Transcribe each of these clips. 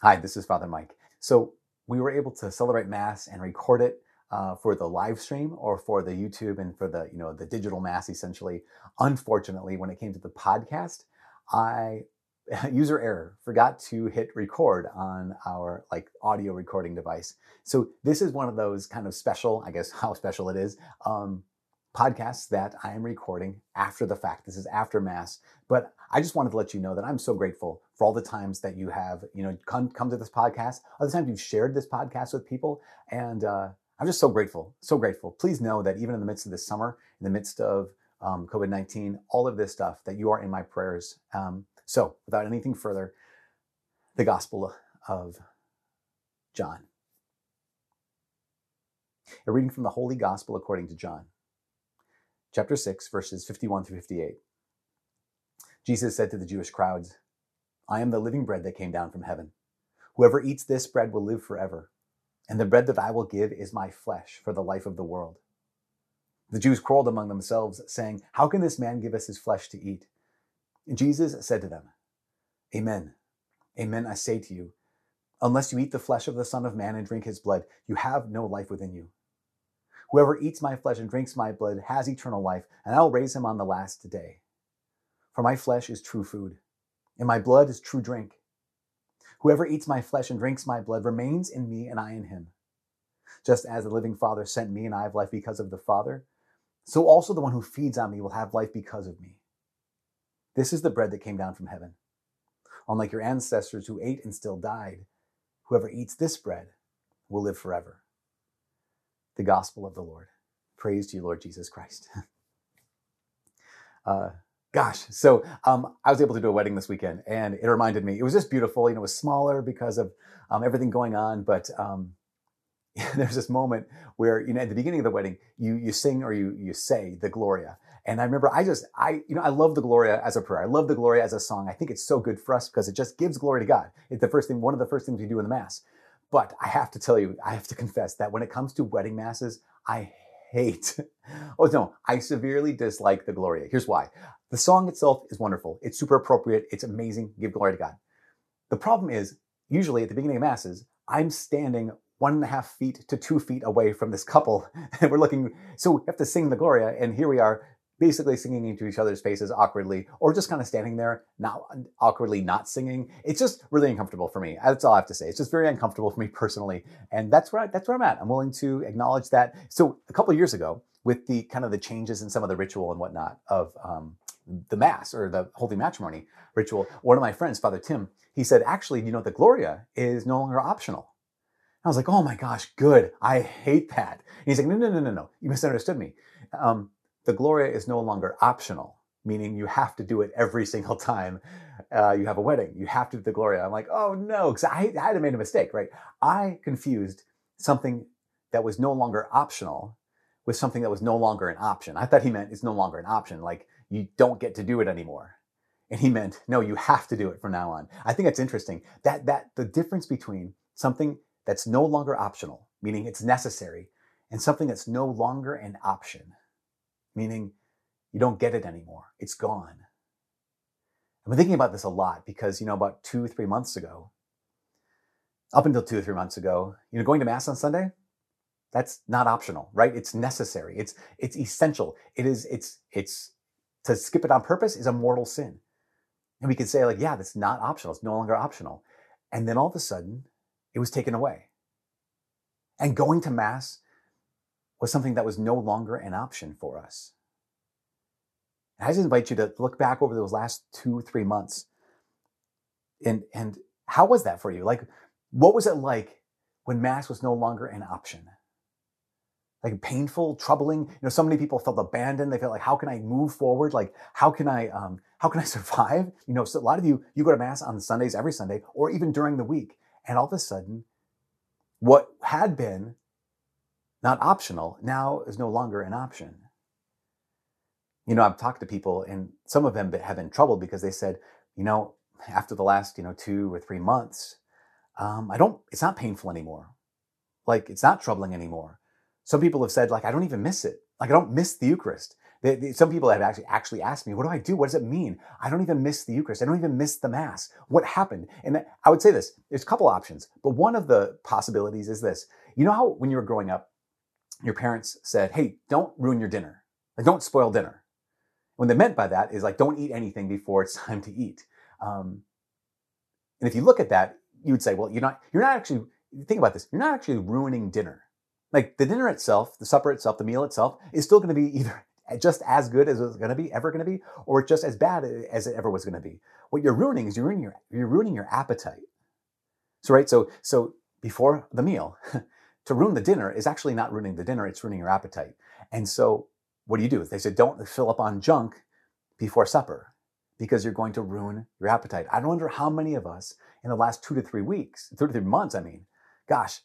Hi, this is Father Mike. So we were able to celebrate Mass and record it uh, for the live stream or for the YouTube and for the you know the digital Mass essentially. Unfortunately, when it came to the podcast, I user error forgot to hit record on our like audio recording device. So this is one of those kind of special, I guess how special it is, um, podcasts that I am recording after the fact. This is after Mass, but I just wanted to let you know that I'm so grateful for all the times that you have, you know, come come to this podcast. Other times you've shared this podcast with people, and uh, I'm just so grateful, so grateful. Please know that even in the midst of this summer, in the midst of um, COVID 19, all of this stuff, that you are in my prayers. Um, so, without anything further, the Gospel of John. A reading from the Holy Gospel according to John, chapter 6, verses 51 through 58. Jesus said to the Jewish crowds, I am the living bread that came down from heaven. Whoever eats this bread will live forever, and the bread that I will give is my flesh for the life of the world. The Jews quarreled among themselves, saying, How can this man give us his flesh to eat? Jesus said to them, Amen. Amen, I say to you, unless you eat the flesh of the Son of Man and drink his blood, you have no life within you. Whoever eats my flesh and drinks my blood has eternal life, and I will raise him on the last day. For my flesh is true food, and my blood is true drink. Whoever eats my flesh and drinks my blood remains in me, and I in him. Just as the living Father sent me, and I have life because of the Father, so also the one who feeds on me will have life because of me. This is the bread that came down from heaven. Unlike your ancestors who ate and still died, whoever eats this bread will live forever. The gospel of the Lord. Praise to you, Lord Jesus Christ. uh, Gosh, so um, I was able to do a wedding this weekend, and it reminded me. It was just beautiful. You know, it was smaller because of um, everything going on, but um, there's this moment where you know at the beginning of the wedding, you you sing or you you say the Gloria, and I remember I just I you know I love the Gloria as a prayer. I love the Gloria as a song. I think it's so good for us because it just gives glory to God. It's the first thing, one of the first things we do in the mass. But I have to tell you, I have to confess that when it comes to wedding masses, I hate. Oh no, I severely dislike the Gloria. Here's why. The song itself is wonderful. It's super appropriate. It's amazing. Give glory to God. The problem is, usually at the beginning of masses, I'm standing one and a half feet to two feet away from this couple, and we're looking. So we have to sing the Gloria, and here we are, basically singing into each other's faces awkwardly, or just kind of standing there, not awkwardly not singing. It's just really uncomfortable for me. That's all I have to say. It's just very uncomfortable for me personally, and that's where I, that's where I'm at. I'm willing to acknowledge that. So a couple years ago, with the kind of the changes in some of the ritual and whatnot of um, the mass or the holy matrimony ritual, one of my friends, Father Tim, he said, actually, you know, the Gloria is no longer optional. I was like, oh my gosh, good. I hate that. And he's like, no, no, no, no, no. You misunderstood me. Um, the Gloria is no longer optional, meaning you have to do it every single time uh, you have a wedding. You have to do the Gloria. I'm like, oh no, because I, I had made a mistake, right? I confused something that was no longer optional with something that was no longer an option. I thought he meant it's no longer an option, like you don't get to do it anymore. And he meant, no, you have to do it from now on. I think that's interesting. That that the difference between something that's no longer optional, meaning it's necessary, and something that's no longer an option, meaning you don't get it anymore. It's gone. I've been thinking about this a lot because, you know, about two, three months ago, up until two or three months ago, you know, going to Mass on Sunday, that's not optional, right? It's necessary. It's it's essential. It is it's it's to skip it on purpose is a mortal sin. And we could say like, yeah, that's not optional. It's no longer optional. And then all of a sudden, it was taken away. And going to mass was something that was no longer an option for us. And I just invite you to look back over those last two, three months. And and how was that for you? Like, what was it like when mass was no longer an option? like painful, troubling. You know, so many people felt abandoned. They felt like, how can I move forward? Like, how can I, um, how can I survive? You know, so a lot of you, you go to mass on Sundays every Sunday, or even during the week, and all of a sudden, what had been not optional now is no longer an option. You know, I've talked to people, and some of them have been troubled because they said, you know, after the last, you know, two or three months, um, I don't, it's not painful anymore. Like, it's not troubling anymore some people have said, like, I don't even miss it. Like, I don't miss the Eucharist. They, they, some people have actually actually asked me, "What do I do? What does it mean? I don't even miss the Eucharist. I don't even miss the Mass. What happened?" And I would say this: there's a couple options, but one of the possibilities is this. You know how when you were growing up, your parents said, "Hey, don't ruin your dinner. Like, don't spoil dinner." What they meant by that is like, don't eat anything before it's time to eat. Um, and if you look at that, you would say, well, you're not, you're not actually, think about this, you're not actually ruining dinner. Like the dinner itself, the supper itself, the meal itself is still going to be either just as good as it's going to be, ever going to be, or just as bad as it ever was going to be. What you're ruining is you're ruining your, you're ruining your appetite. So, right. So, so before the meal, to ruin the dinner is actually not ruining the dinner. It's ruining your appetite. And so what do you do? They said, don't fill up on junk before supper because you're going to ruin your appetite. I don't wonder how many of us in the last two to three weeks, two to three months, I mean, gosh,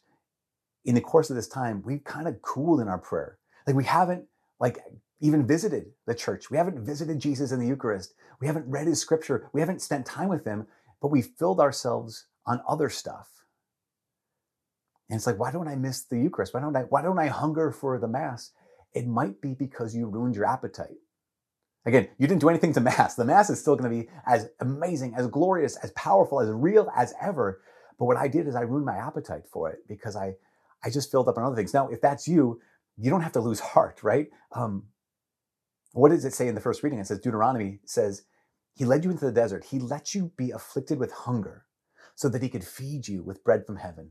in the course of this time, we've kind of cooled in our prayer. Like we haven't like even visited the church. We haven't visited Jesus in the Eucharist. We haven't read his scripture. We haven't spent time with him, but we filled ourselves on other stuff. And it's like, why don't I miss the Eucharist? Why don't I, why don't I hunger for the Mass? It might be because you ruined your appetite. Again, you didn't do anything to Mass. The Mass is still going to be as amazing, as glorious, as powerful, as real as ever. But what I did is I ruined my appetite for it because I, I just filled up on other things. Now, if that's you, you don't have to lose heart, right? Um, what does it say in the first reading? It says Deuteronomy says, He led you into the desert. He let you be afflicted with hunger so that He could feed you with bread from heaven.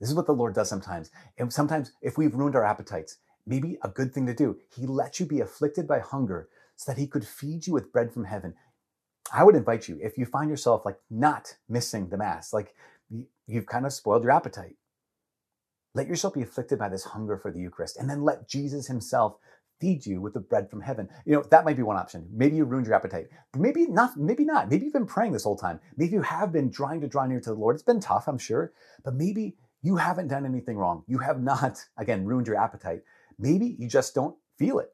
This is what the Lord does sometimes. And sometimes, if we've ruined our appetites, maybe a good thing to do. He lets you be afflicted by hunger so that he could feed you with bread from heaven. I would invite you, if you find yourself like not missing the Mass, like you've kind of spoiled your appetite, let yourself be afflicted by this hunger for the Eucharist and then let Jesus himself feed you with the bread from heaven. You know, that might be one option. Maybe you ruined your appetite. Maybe not, maybe not. Maybe you've been praying this whole time. Maybe you have been trying to draw near to the Lord. It's been tough, I'm sure. But maybe you haven't done anything wrong. You have not, again, ruined your appetite. Maybe you just don't feel it.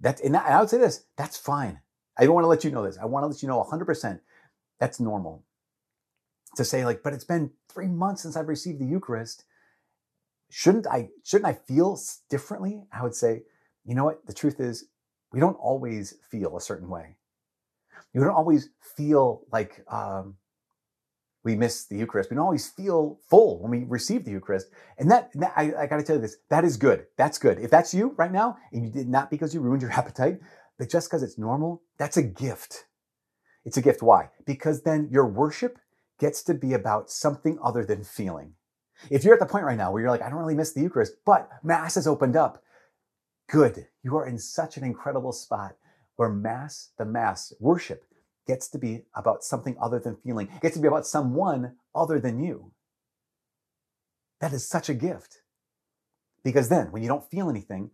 That's, and I would say this, that's fine. I don't want to let you know this. I want to let you know 100% that's normal. To say like, but it's been three months since I've received the Eucharist. Shouldn't I, shouldn't I feel differently? I would say, you know what? The truth is we don't always feel a certain way. You don't always feel like, um, we miss the Eucharist. We don't always feel full when we receive the Eucharist. And that, that I, I got to tell you this, that is good. That's good. If that's you right now, and you did not because you ruined your appetite, but just because it's normal, that's a gift. It's a gift. Why? Because then your worship gets to be about something other than feeling. If you're at the point right now where you're like, I don't really miss the Eucharist, but Mass has opened up, good. You are in such an incredible spot where Mass, the Mass, worship gets to be about something other than feeling, gets to be about someone other than you. That is such a gift. Because then, when you don't feel anything,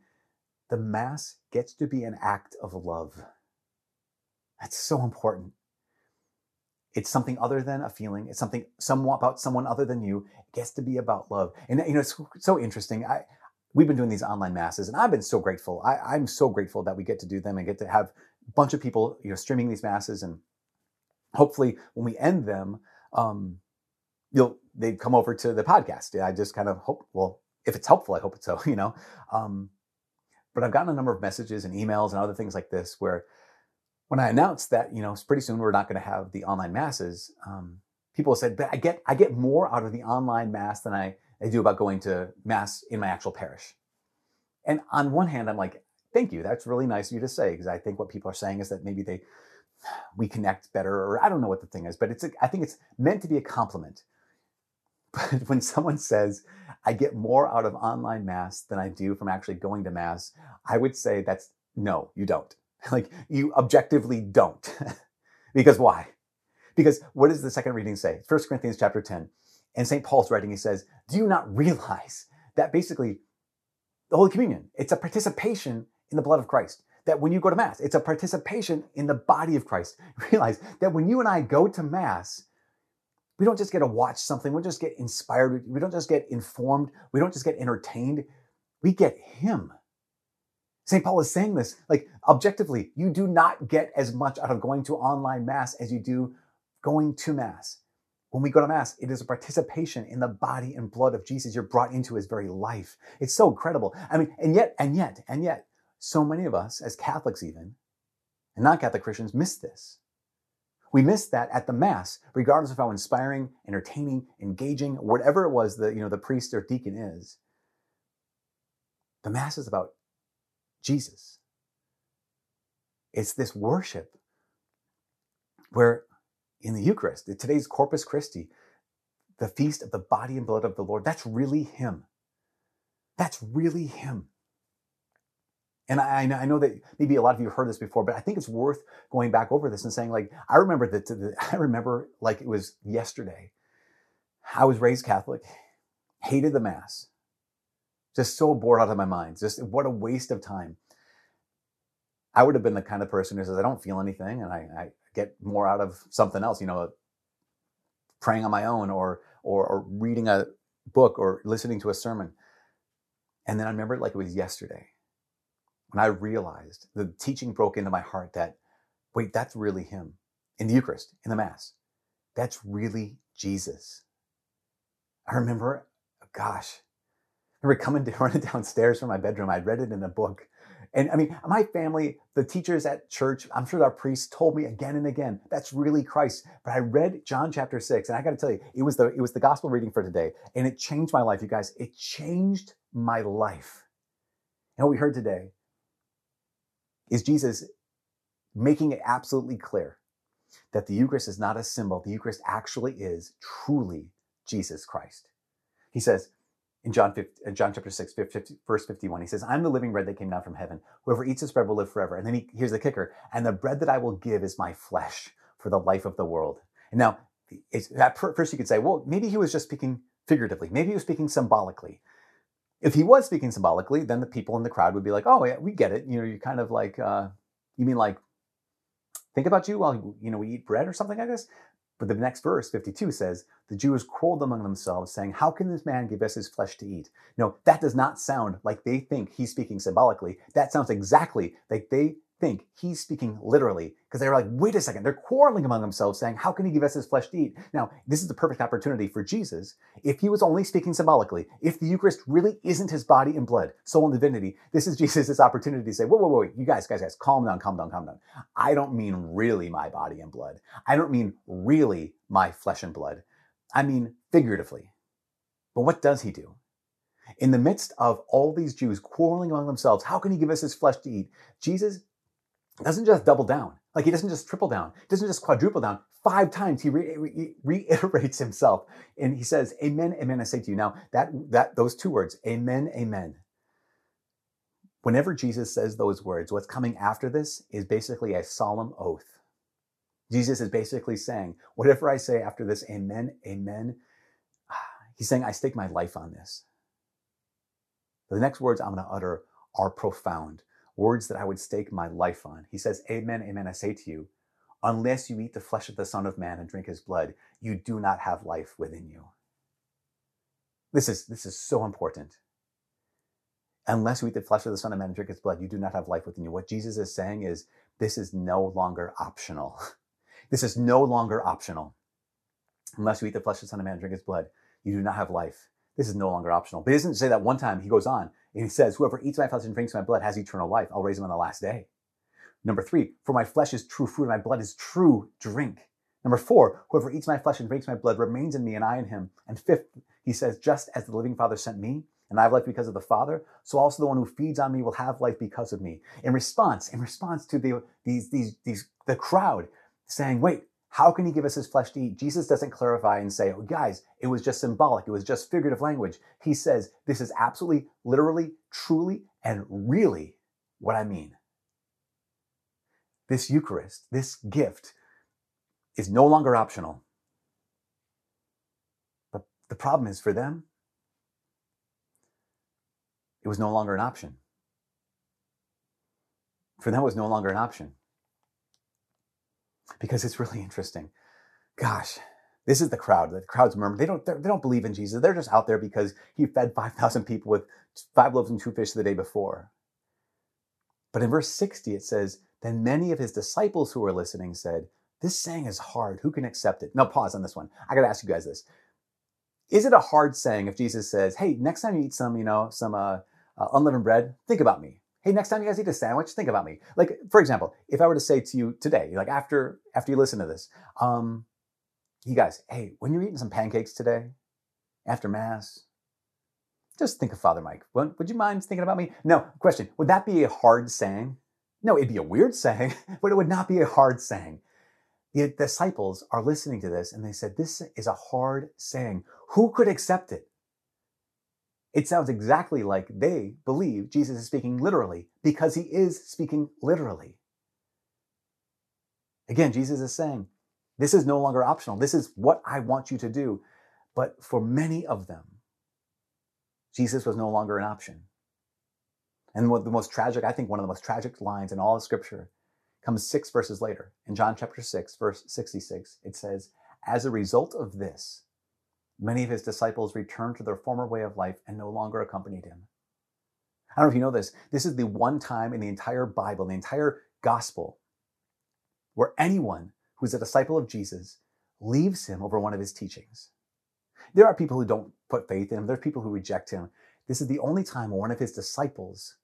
the Mass gets to be an act of love. That's so important. It's something other than a feeling. It's something somewhat about someone other than you. It gets to be about love. And you know, it's so interesting. I we've been doing these online masses, and I've been so grateful. I, I'm so grateful that we get to do them and get to have bunch of people, you know, streaming these masses, and hopefully when we end them, um, you'll they come over to the podcast. I just kind of hope, well, if it's helpful, I hope it's so, you know. Um, but I've gotten a number of messages and emails and other things like this where when I announced that, you know, pretty soon we're not going to have the online masses, um, people said, but I get I get more out of the online mass than I, I do about going to mass in my actual parish. And on one hand, I'm like, thank you. That's really nice of you to say because I think what people are saying is that maybe they we connect better, or I don't know what the thing is, but it's a, I think it's meant to be a compliment. But when someone says, I get more out of online mass than I do from actually going to mass, I would say that's no, you don't. Like you objectively don't. because why? Because what does the second reading say? 1 Corinthians chapter 10. And St. Paul's writing, he says, Do you not realize that basically the Holy Communion, it's a participation in the blood of Christ. That when you go to Mass, it's a participation in the body of Christ. Realize that when you and I go to Mass, we don't just get to watch something, we just get inspired, we don't just get informed, we don't just get entertained, we get Him. St. Paul is saying this like objectively, you do not get as much out of going to online Mass as you do going to Mass. When we go to Mass, it is a participation in the body and blood of Jesus. You're brought into his very life. It's so incredible. I mean, and yet, and yet, and yet, so many of us, as Catholics even, and non Catholic Christians, miss this. We miss that at the Mass, regardless of how inspiring, entertaining, engaging, whatever it was that you know the priest or deacon is. The Mass is about Jesus. It's this worship where in the Eucharist, today's Corpus Christi, the feast of the body and blood of the Lord, that's really Him. That's really Him. And I, I know that maybe a lot of you have heard this before, but I think it's worth going back over this and saying, like, I remember that, I remember like it was yesterday. I was raised Catholic, hated the Mass, just so bored out of my mind. Just what a waste of time. I would have been the kind of person who says, I don't feel anything and I, I get more out of something else, you know, praying on my own or, or, or reading a book or listening to a sermon. And then I remember it like it was yesterday when I realized the teaching broke into my heart that, wait, that's really him in the Eucharist, in the Mass. That's really Jesus. I remember, gosh, I remember coming to, running downstairs from my bedroom. I'd read it in a book. And I mean, my family, the teachers at church, I'm sure our priests told me again and again, that's really Christ. But I read John chapter six, and I got to tell you, it was the it was the gospel reading for today, and it changed my life, you guys. It changed my life. And what we heard today is Jesus making it absolutely clear that the Eucharist is not a symbol. The Eucharist actually is truly Jesus Christ. He says in John, 50, uh, John chapter 6, 50, verse 51, he says, I'm the living bread that came down from heaven. Whoever eats this bread will live forever. And then he, here's the kicker. And the bread that I will give is my flesh for the life of the world. And now, at first you could say, well, maybe he was just speaking figuratively. Maybe he was speaking symbolically. If he was speaking symbolically, then the people in the crowd would be like, "Oh, yeah, we get it. You know, you're kind of like, uh, you mean like, think about you while you know we eat bread or something like this." But the next verse, 52, says, The Jews quarreled among themselves, saying, How can this man give us his flesh to eat? No, that does not sound like they think he's speaking symbolically. That sounds exactly like they think he's speaking literally because they're like, wait a second, they're quarreling among themselves saying, how can he give us his flesh to eat? Now, this is the perfect opportunity for Jesus. If he was only speaking symbolically, if the Eucharist really isn't his body and blood, soul and divinity, this is Jesus' opportunity to say, whoa, whoa, whoa, you guys, guys, guys, calm down, calm down, calm down. I don't mean really my body and blood. I don't mean really my flesh and blood. I mean figuratively. But what does he do? In the midst of all these Jews quarreling among themselves, how can he give us his flesh to eat? Jesus doesn't just double down. Like he doesn't just triple down. He doesn't just quadruple down. Five times he re- re- reiterates himself and he says, Amen, amen, I say to you. Now that, that, those two words, amen, amen. Whenever Jesus says those words, what's coming after this is basically a solemn oath. Jesus is basically saying, whatever I say after this, amen, amen, he's saying, I stake my life on this. The next words I'm going to utter are profound words that I would stake my life on. He says, Amen, amen, I say to you, unless you eat the flesh of the Son of Man and drink his blood, you do not have life within you. This is, this is so important. Unless you eat the flesh of the Son of Man and drink his blood, you do not have life within you. What Jesus is saying is, this is no longer optional. this is no longer optional. Unless you eat the flesh of the Son of Man and drink his blood, you do not have life. This is no longer optional. But he doesn't say that one time. He goes on and he says, Whoever eats my flesh and drinks my blood has eternal life. I'll raise him on the last day. Number three, for my flesh is true food and my blood is true drink. Number four, whoever eats my flesh and drinks my blood remains in me and I in him. And fifth, he says, just as the living Father sent me, and I have life because of the Father, so also the one who feeds on me will have life because of me. In response, in response to the, these, these, these, the crowd saying, wait, how can he give us his flesh to eat? Jesus doesn't clarify and say, oh, guys, it was just symbolic. It was just figurative language. He says, this is absolutely, literally, truly, and really what I mean. This Eucharist, this gift, is no longer optional. But the problem is for them, it was no longer an option. For them, it was no longer an option because it's really interesting. Gosh, this is the crowd. The crowd's murmur. They don't. They don't believe in Jesus. They're just out there because he fed five thousand people with five loaves and two fish the day before. But in verse sixty, it says, "Then many of his disciples who were listening said." This saying is hard. Who can accept it? Now, pause on this one. I got to ask you guys this. Is it a hard saying if Jesus says, hey, next time you eat some, you know, some uh, uh, unleavened bread, think about me. Hey, next time you guys eat a sandwich, think about me. Like, for example, if I were to say to you today, like after after you listen to this, um, you guys, hey, when you're eating some pancakes today, after mass, just think of Father Mike. Would, would you mind thinking about me? No, question. Would that be a hard saying? No, it'd be a weird saying, but it would not be a hard saying. The disciples are listening to this and they said, This is a hard saying. Who could accept it? It sounds exactly like they believe Jesus is speaking literally because he is speaking literally. Again, Jesus is saying, This is no longer optional. This is what I want you to do. But for many of them, Jesus was no longer an option. And what the most tragic, I think one of the most tragic lines in all of scripture comes six verses later. In John chapter 6, verse 66, it says, As a result of this, many of his disciples returned to their former way of life and no longer accompanied him. I don't know if you know this. This is the one time in the entire Bible, the entire gospel, where anyone who's a disciple of Jesus leaves him over one of his teachings. There are people who don't put faith in him, there's people who reject him. This is the only time one of his disciples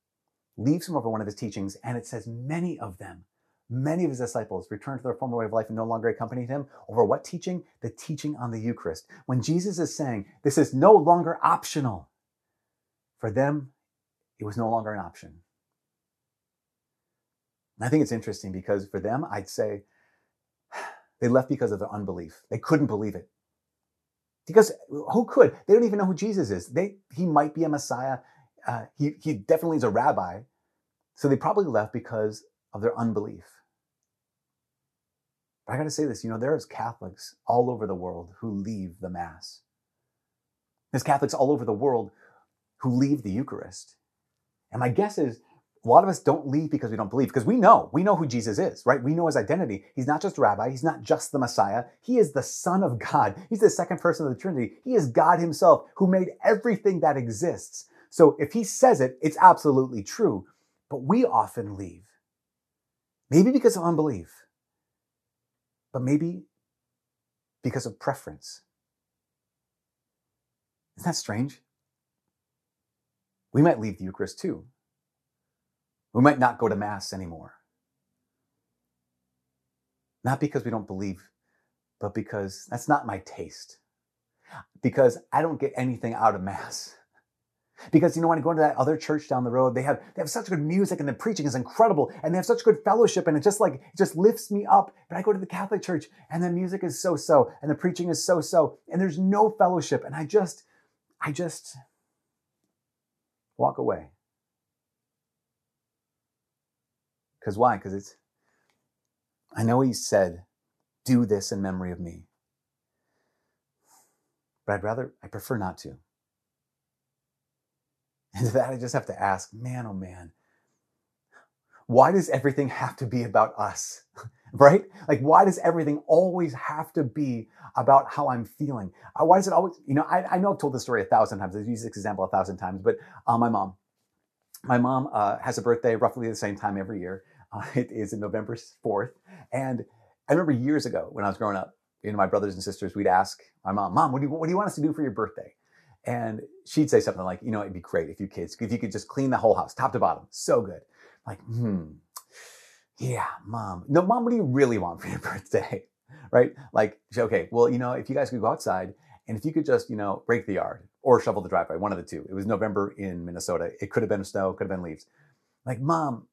leaves him over one of his teachings, and it says many of them, many of his disciples returned to their former way of life and no longer accompanied him over what teaching? The teaching on the Eucharist. When Jesus is saying this is no longer optional, for them, it was no longer an option. And I think it's interesting because for them, I'd say they left because of their unbelief. They couldn't believe it. Because who could? They don't even know who Jesus is. They, he might be a Messiah. Uh, he, he definitely is a rabbi. So they probably left because of their unbelief. But I got to say this, you know, there's Catholics all over the world who leave the Mass. There's Catholics all over the world who leave the Eucharist. And my guess is a lot of us don't leave because we don't believe, because we know, we know who Jesus is, right? We know his identity. He's not just a rabbi. He's not just the Messiah. He is the Son of God. He's the second person of the Trinity. He is God himself who made everything that exists. So if he says it, it's absolutely true. But we often leave. Maybe because of unbelief, but maybe because of preference. Isn't that strange? We might leave the Eucharist too we might not go to Mass anymore. Not because we don't believe, but because that's not my taste. Because I don't get anything out of Mass. Because you know when I go into that other church down the road, they have they have such good music and the preaching is incredible and they have such good fellowship and it just like it just lifts me up. But I go to the Catholic church and the music is so so and the preaching is so so and there's no fellowship and I just I just walk away. Because why? Because it's, I know he said, do this in memory of me. But I'd rather, I prefer not to. And to that, I just have to ask, man, oh man, why does everything have to be about us? right? Like, why does everything always have to be about how I'm feeling? Uh, why does it always, you know, I, I know I've told this story a thousand times. I've used this example a thousand times, but uh, my mom, my mom uh, has a birthday roughly the same time every year. Uh, it is November 4th. And I remember years ago when I was growing up, you know, my brothers and sisters, we'd ask my mom, Mom, what do you, what do you want us to do for your birthday? And she'd say something like, you know, it'd be great if you kids, if you could just clean the whole house, top to bottom. So good. like, hmm, yeah, mom. No, mom, what do you really want for your birthday? right? Like, okay, well, you know, if you guys could go outside and if you could just, you know, break the yard or shovel the driveway, one of the two. It was November in Minnesota. It could have been snow, could have been leaves. Like, mom,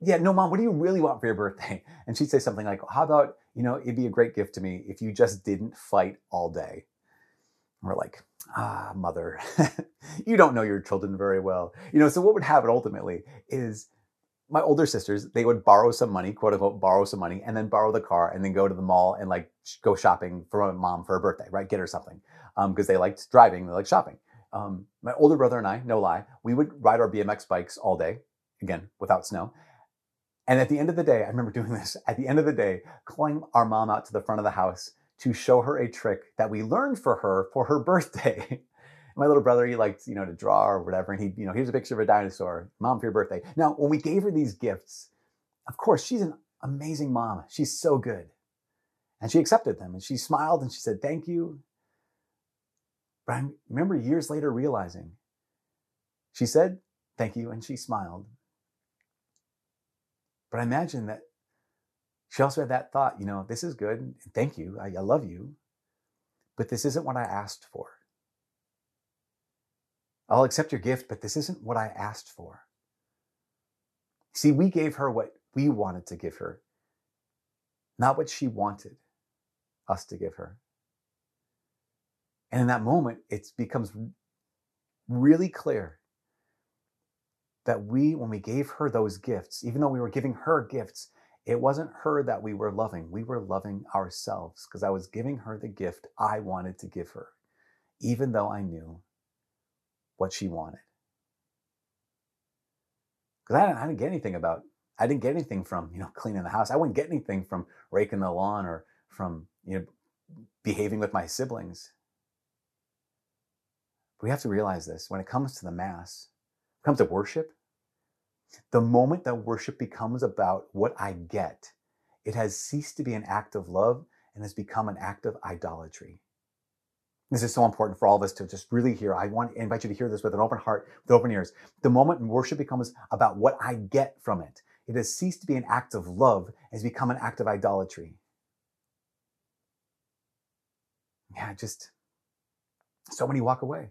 yeah, no, mom, what do you really want for your birthday? And she'd say something like, how about, you know, it'd be a great gift to me if you just didn't fight all day. We're like, ah, mother, you don't know your children very well. You know, so what would happen ultimately is my older sisters, they would borrow some money, quote unquote, borrow some money, and then borrow the car and then go to the mall and like go shopping for my mom for her birthday, right? Get her something. Because um, they liked driving, they liked shopping. Um, my older brother and I, no lie, we would ride our BMX bikes all day, again, without snow. And at the end of the day, I remember doing this. At the end of the day, calling our mom out to the front of the house to show her a trick that we learned for her for her birthday. My little brother, he liked, you know, to draw or whatever. And he, you know, here's a picture of a dinosaur. Mom, for your birthday. Now, when we gave her these gifts, of course, she's an amazing mom. She's so good. And she accepted them and she smiled and she said, thank you. But I remember years later realizing she said, thank you. And she smiled. But I imagine that she also had that thought, you know, this is good. Thank you. I, I love you. But this isn't what I asked for. I'll accept your gift, but this isn't what I asked for. See, we gave her what we wanted to give her, not what she wanted us to give her. And in that moment, it becomes really clear that we, when we gave her those gifts, even though we were giving her gifts, it wasn't her that we were loving. We were loving ourselves because I was giving her the gift I wanted to give her, even though I knew what she wanted. Because I, I didn't, get anything about, I didn't get anything from, you know, cleaning the house. I wouldn't get anything from raking the lawn or from, you know, behaving with my siblings. We have to realize this when it comes to the Mass, comes to worship, the moment that worship becomes about what I get, it has ceased to be an act of love and has become an act of idolatry. This is so important for all of us to just really hear. I want to invite you to hear this with an open heart, with open ears. The moment worship becomes about what I get from it, it has ceased to be an act of love and has become an act of idolatry. Yeah, just so many walk away.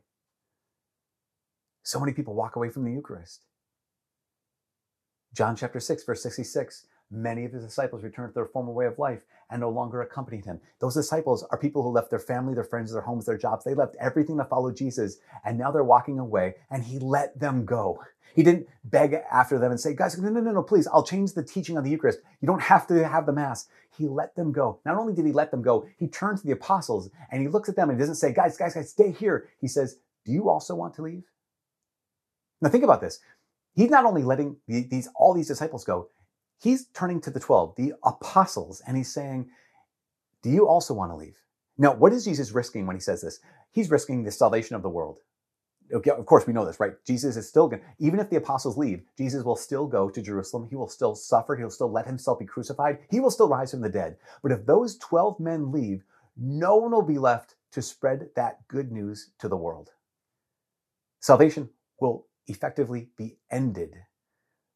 So many people walk away from the Eucharist. John chapter 6, verse 66 many of his disciples returned to their former way of life and no longer accompanied him. Those disciples are people who left their family, their friends, their homes, their jobs. They left everything to follow Jesus, and now they're walking away, and he let them go. He didn't beg after them and say, Guys, no, no, no, no, please, I'll change the teaching on the Eucharist. You don't have to have the Mass. He let them go. Not only did he let them go, he turns to the apostles and he looks at them and he doesn't say, Guys, guys, guys, stay here. He says, Do you also want to leave? Now think about this. He's not only letting these all these disciples go, he's turning to the 12, the apostles, and he's saying, Do you also want to leave? Now, what is Jesus risking when he says this? He's risking the salvation of the world. Okay, of course, we know this, right? Jesus is still going even if the apostles leave, Jesus will still go to Jerusalem. He will still suffer. He'll still let himself be crucified. He will still rise from the dead. But if those 12 men leave, no one will be left to spread that good news to the world. Salvation will effectively be ended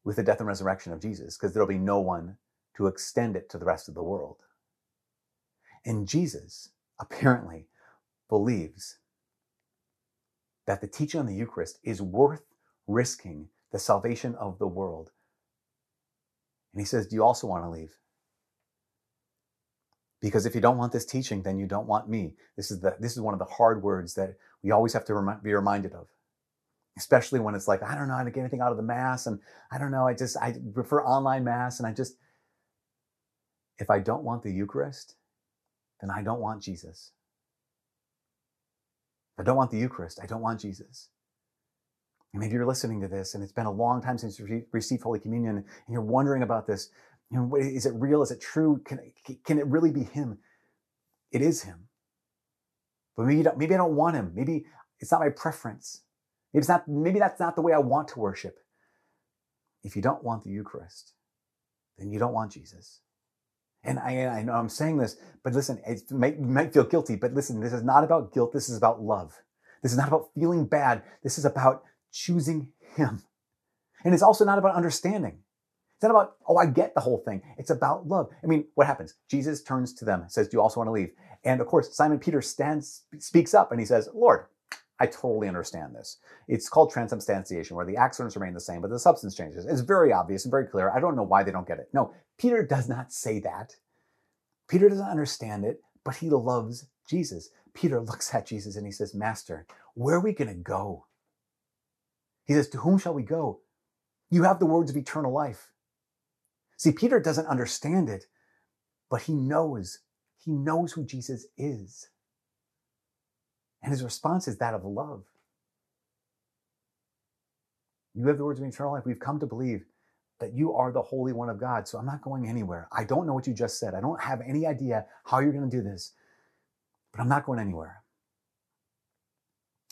with the death and resurrection of Jesus because there'll be no one to extend it to the rest of the world. And Jesus apparently believes that the teaching on the Eucharist is worth risking the salvation of the world. And he says, Do you also want to leave? Because if you don't want this teaching, then you don't want me. This is, the, this is one of the hard words that we always have to be reminded of especially when it's like, I don't know how to get anything out of the mass. And I don't know, I just, I prefer online mass. And I just, if I don't want the Eucharist, then I don't want Jesus. If I don't want the Eucharist, I don't want Jesus. And maybe you're listening to this and it's been a long time since you received Holy Communion and you're wondering about this. You know, is it real? Is it true? Can, can it really be Him? It is Him. But maybe, maybe I don't want Him. Maybe it's not my preference. It's not, maybe that's not the way I want to worship. If you don't want the Eucharist, then you don't want Jesus. And I, I know I'm saying this, but listen, it might, you might feel guilty, but listen, this is not about guilt. This is about love. This is not about feeling bad. This is about choosing Him. And it's also not about understanding. It's not about, oh, I get the whole thing. It's about love. I mean, what happens? Jesus turns to them, says, Do you also want to leave? And of course, Simon Peter stands, speaks up and he says, Lord, I totally understand this. It's called transubstantiation, where the accidents remain the same, but the substance changes. It's very obvious and very clear. I don't know why they don't get it. No, Peter does not say that. Peter doesn't understand it, but he loves Jesus. Peter looks at Jesus and he says, Master, where are we going to go? He says, To whom shall we go? You have the words of eternal life. See, Peter doesn't understand it, but he knows. He knows who Jesus is. And his response is that of love. You have the words of eternal life. We've come to believe that you are the Holy One of God. So I'm not going anywhere. I don't know what you just said. I don't have any idea how you're going to do this, but I'm not going anywhere.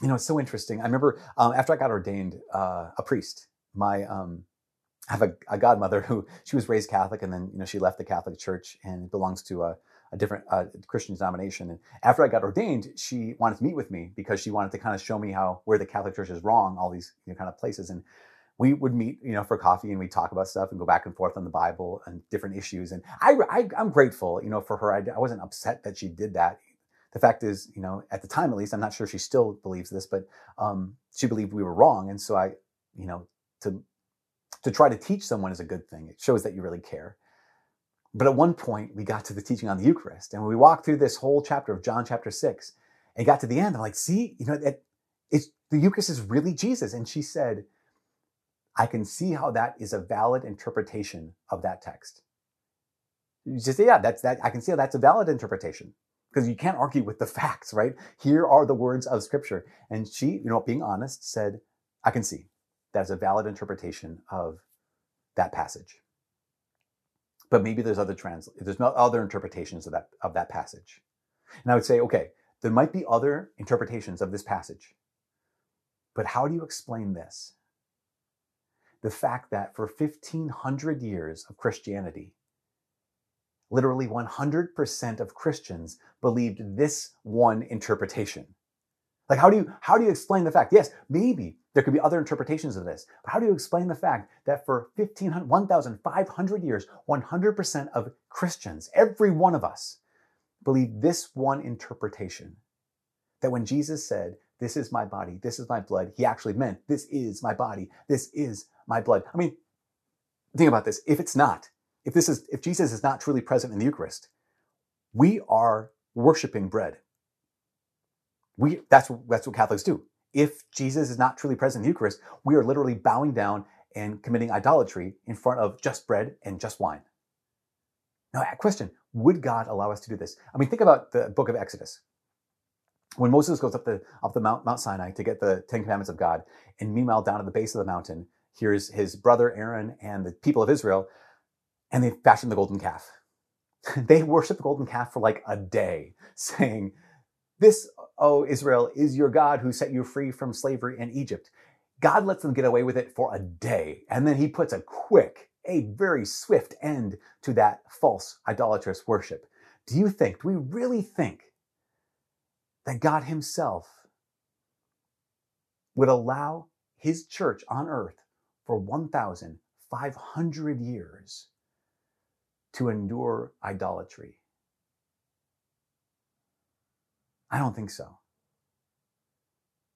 You know, it's so interesting. I remember um, after I got ordained uh, a priest, my um, I have a, a, godmother who she was raised Catholic and then you know she left the Catholic Church and belongs to a a different uh, Christian denomination. And after I got ordained, she wanted to meet with me because she wanted to kind of show me how where the Catholic Church is wrong, all these you know, kind of places. And we would meet, you know, for coffee and we talk about stuff and go back and forth on the Bible and different issues. And I, I am grateful, you know, for her. I, I wasn't upset that she did that. The fact is, you know, at the time at least, I'm not sure she still believes this, but um, she believed we were wrong, and so I, you know, to to try to teach someone is a good thing. It shows that you really care. But at one point, we got to the teaching on the Eucharist, and we walked through this whole chapter of John chapter six, and got to the end. I'm like, see, you know, it, it's the Eucharist is really Jesus, and she said I can see how that is a valid interpretation of that text. You just yeah, that's that. I can see how that's a valid interpretation because you can't argue with the facts, right? Here are the words of Scripture, and she, you know, being honest, said, I can see that's a valid interpretation of that passage. But maybe there's other trans, there's no other interpretations of that of that passage, and I would say, okay, there might be other interpretations of this passage, but how do you explain this? the fact that for 1500 years of Christianity, literally 100% of Christians believed this one interpretation. Like how do you how do you explain the fact? Yes, maybe there could be other interpretations of this, but how do you explain the fact that for 1500 1500 years, 100% of Christians, every one of us, believe this one interpretation? That when Jesus said, "This is my body, this is my blood," he actually meant, "This is my body, this is my blood. I mean, think about this. If it's not, if this is, if Jesus is not truly present in the Eucharist, we are worshiping bread. We, that's, that's what Catholics do. If Jesus is not truly present in the Eucharist, we are literally bowing down and committing idolatry in front of just bread and just wine. Now, question, would God allow us to do this? I mean, think about the book of Exodus. When Moses goes up the, up the Mount, Mount Sinai to get the Ten Commandments of God, and meanwhile, down at the base of the mountain, Here's his brother Aaron and the people of Israel, and they fashioned the golden calf. they worshiped the golden calf for like a day, saying, This, oh Israel, is your God who set you free from slavery in Egypt. God lets them get away with it for a day, and then he puts a quick, a very swift end to that false idolatrous worship. Do you think, do we really think that God Himself would allow His church on earth for 1,500 years to endure idolatry? I don't think so.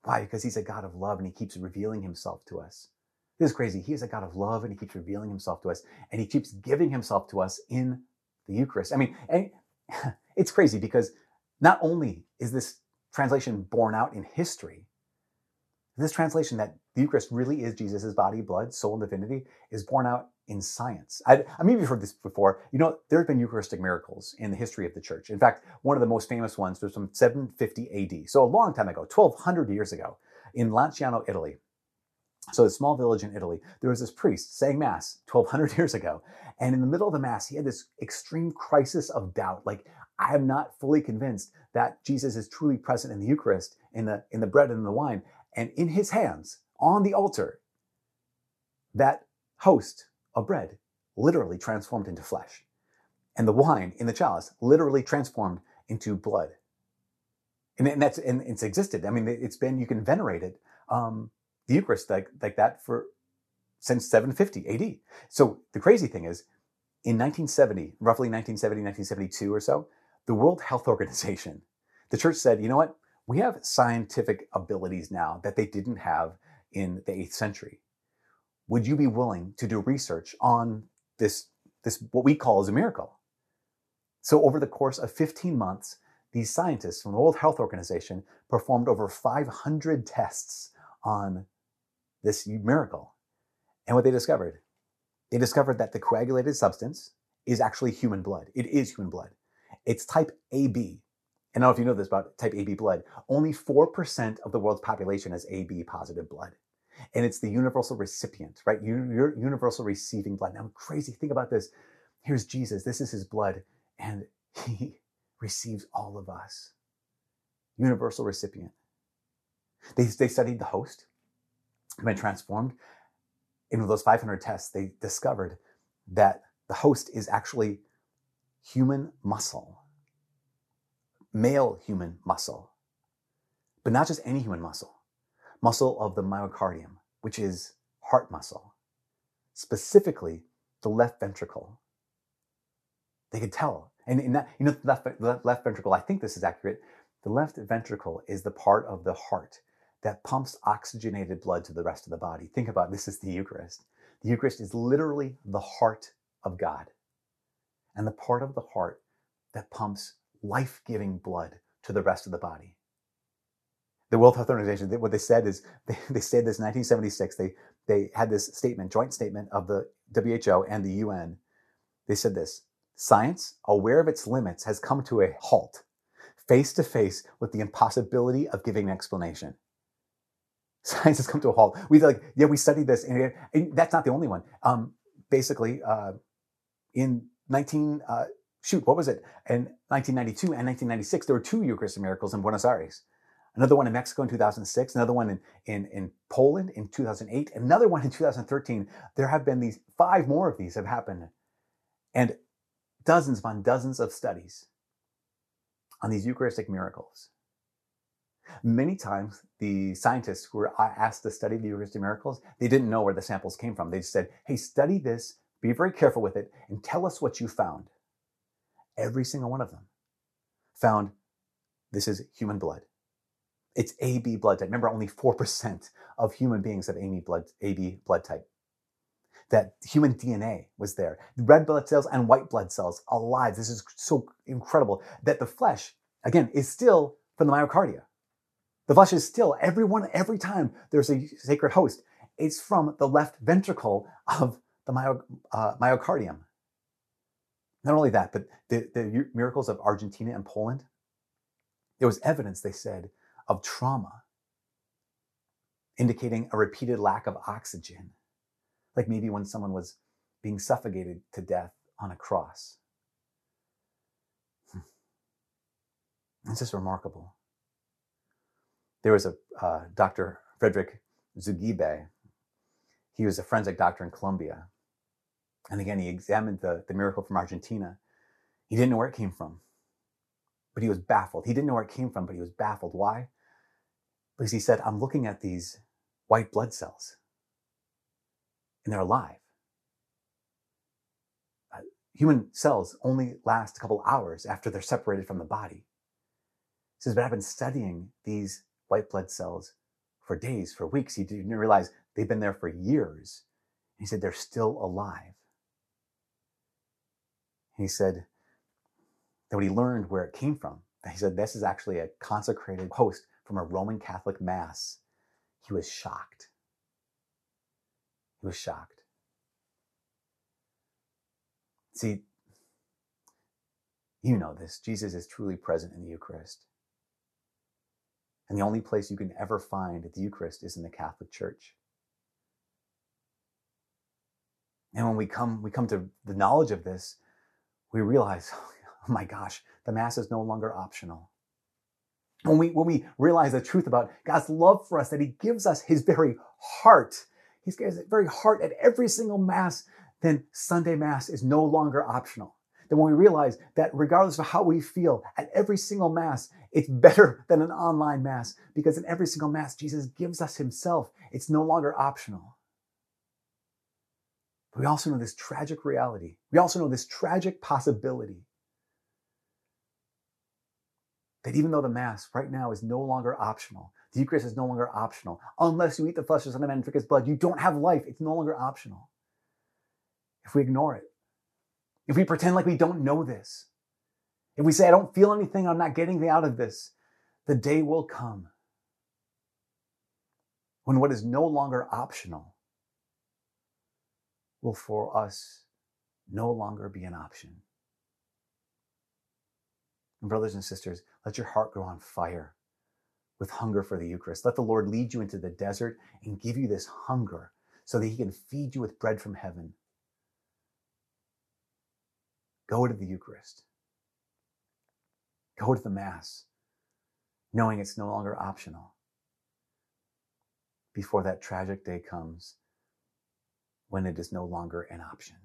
Why? Because he's a God of love and he keeps revealing himself to us. This is crazy. He is a God of love and he keeps revealing himself to us and he keeps giving himself to us in the Eucharist. I mean, it's crazy because not only is this translation borne out in history, this translation that the Eucharist really is Jesus' body, blood, soul, and divinity is borne out in science. I, I mean, you've heard this before. You know, there have been Eucharistic miracles in the history of the church. In fact, one of the most famous ones was from 750 AD, so a long time ago, 1200 years ago, in Lanciano, Italy. So, a small village in Italy, there was this priest saying Mass 1200 years ago. And in the middle of the Mass, he had this extreme crisis of doubt. Like, I am not fully convinced that Jesus is truly present in the Eucharist, in the, in the bread and the wine. And in his hands, on the altar, that host of bread literally transformed into flesh. And the wine in the chalice literally transformed into blood. And, and that's and it's existed. I mean, it's been you can venerate it, um, the Eucharist like like that for since 750 AD. So the crazy thing is, in 1970, roughly 1970, 1972 or so, the World Health Organization, the church said, you know what? we have scientific abilities now that they didn't have in the 8th century. Would you be willing to do research on this, this what we call as a miracle? So over the course of 15 months, these scientists from the World Health Organization performed over 500 tests on this miracle. And what they discovered, they discovered that the coagulated substance is actually human blood. It is human blood. It's type AB, and I don't know if you know this about type AB blood, only 4% of the world's population has AB positive blood. And it's the universal recipient, right? You're universal receiving blood. Now, crazy. Think about this. Here's Jesus. This is his blood. And he receives all of us. Universal recipient. They, they studied the host, been transformed. In those 500 tests, they discovered that the host is actually human muscle male human muscle, but not just any human muscle, muscle of the myocardium, which is heart muscle, specifically the left ventricle. They could tell. And in that, you know, the left, left ventricle, I think this is accurate. The left ventricle is the part of the heart that pumps oxygenated blood to the rest of the body. Think about this is the Eucharist. The Eucharist is literally the heart of God and the part of the heart that pumps life giving blood to the rest of the body. The World Health Organization, what they said is, they, they said this in 1976. They, they had this statement, joint statement of the WHO and the UN. They said this Science, aware of its limits, has come to a halt, face to face with the impossibility of giving an explanation. Science has come to a halt. We like, yeah, we studied this, and, and that's not the only one. Um, basically, uh, in 19, uh, shoot, what was it? In 1992 and 1996, there were two Eucharistic miracles in Buenos Aires. Another one in Mexico in 2006, another one in, in, in Poland in 2008, another one in 2013. There have been these five more of these have happened. And dozens upon dozens of studies on these Eucharistic miracles. Many times, the scientists who were uh, asked to study the Eucharistic miracles, they didn't know where the samples came from. They just said, hey, study this, be very careful with it, and tell us what you found. Every single one of them found this is human blood. It's AB blood type. Remember, only 4% of human beings have AB blood, AB blood type. That human DNA was there. Red blood cells and white blood cells alive. This is so incredible that the flesh, again, is still from the myocardia. The flesh is still, every one, every time there's a sacred host, it's from the left ventricle of the myo, uh, myocardium. Not only that, but the, the miracles of Argentina and Poland, there was evidence, they said, of trauma, indicating a repeated lack of oxygen, like maybe when someone was being suffocated to death on a cross. Hmm. It's just remarkable. There was a uh, Dr. Frederick Zugibe. He was a forensic doctor in Colombia. And again, he examined the, the miracle from Argentina. He didn't know where it came from, but he was baffled. He didn't know where it came from, but he was baffled. Why? Because he said, I'm looking at these white blood cells, and they're alive. Uh, human cells only last a couple hours after they're separated from the body. He says, but I've been studying these white blood cells for days, for weeks. He didn't realize they've been there for years. He said they're still alive. He said that when he learned where it came from, he said this is actually a consecrated host from a Roman Catholic Mass. He was shocked. He was shocked. See, you know this. Jesus is truly present in the Eucharist. And the only place you can ever find the Eucharist is in the Catholic Church. And when we come, we come to the knowledge of this, we realize, oh my gosh, the Mass is no longer optional. When we, when we realize the truth about God's love for us, that He gives us His very heart, He gives His very heart at every single Mass, then Sunday Mass is no longer optional then when we realize that regardless of how we feel at every single Mass, it's better than an online Mass because in every single Mass, Jesus gives us Himself. It's no longer optional. But we also know this tragic reality. We also know this tragic possibility that even though the Mass right now is no longer optional, the Eucharist is no longer optional, unless you eat the flesh of the Son of Man and drink His blood, you don't have life. It's no longer optional. If we ignore it, if we pretend like we don't know this, if we say, I don't feel anything, I'm not getting out of this, the day will come when what is no longer optional will for us no longer be an option. And brothers and sisters, let your heart grow on fire with hunger for the Eucharist. Let the Lord lead you into the desert and give you this hunger so that he can feed you with bread from heaven Go to the Eucharist. Go to the Mass, knowing it's no longer optional before that tragic day comes when it is no longer an option.